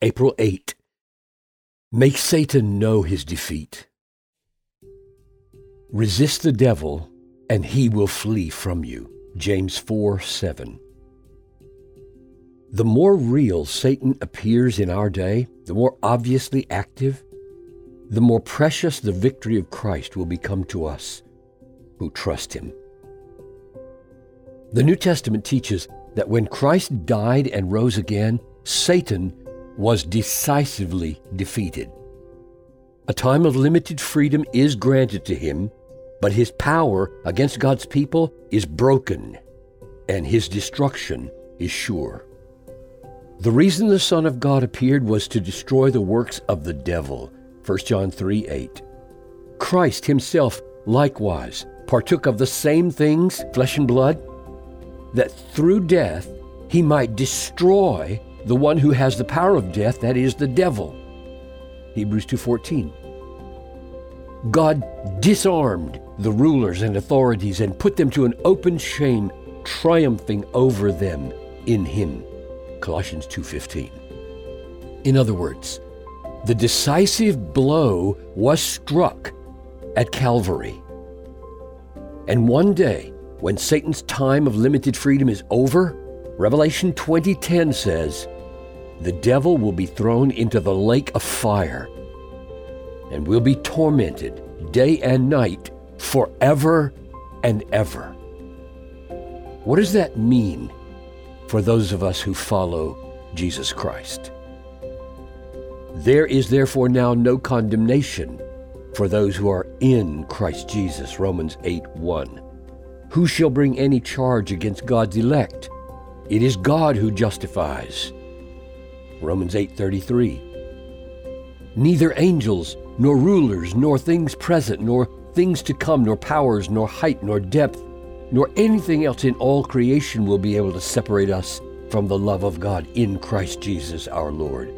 April 8. Make Satan know his defeat. Resist the devil, and he will flee from you. James 4 7. The more real Satan appears in our day, the more obviously active, the more precious the victory of Christ will become to us who trust him. The New Testament teaches that when Christ died and rose again, Satan was decisively defeated. A time of limited freedom is granted to him, but his power against God's people is broken, and his destruction is sure. The reason the Son of God appeared was to destroy the works of the devil. 1 John 3 8. Christ himself likewise partook of the same things, flesh and blood, that through death he might destroy the one who has the power of death, that is the devil. Hebrews 2:14. God disarmed the rulers and authorities and put them to an open shame, triumphing over them in him. Colossians 2:15. In other words, the decisive blow was struck at Calvary. And one day, when Satan's time of limited freedom is over, Revelation 20:10 says, "The devil will be thrown into the lake of fire and will be tormented day and night forever and ever." What does that mean for those of us who follow Jesus Christ? There is therefore now no condemnation for those who are in Christ Jesus, Romans 8 1. Who shall bring any charge against God's elect? It is God who justifies. Romans 8:33. Neither angels, nor rulers, nor things present, nor things to come, nor powers, nor height, nor depth, nor anything else in all creation will be able to separate us from the love of God in Christ Jesus our Lord.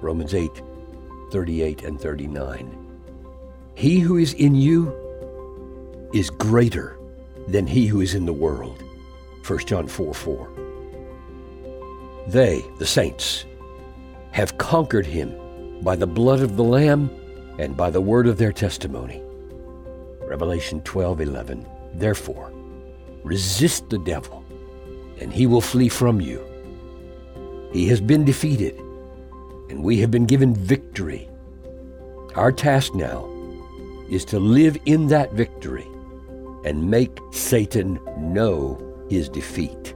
Romans 8, 38 and 39. He who is in you is greater than he who is in the world. 1 John 4 4. They, the saints, have conquered him by the blood of the Lamb and by the word of their testimony. Revelation 12 11. Therefore, resist the devil, and he will flee from you. He has been defeated, and we have been given victory. Our task now is to live in that victory and make Satan know his defeat.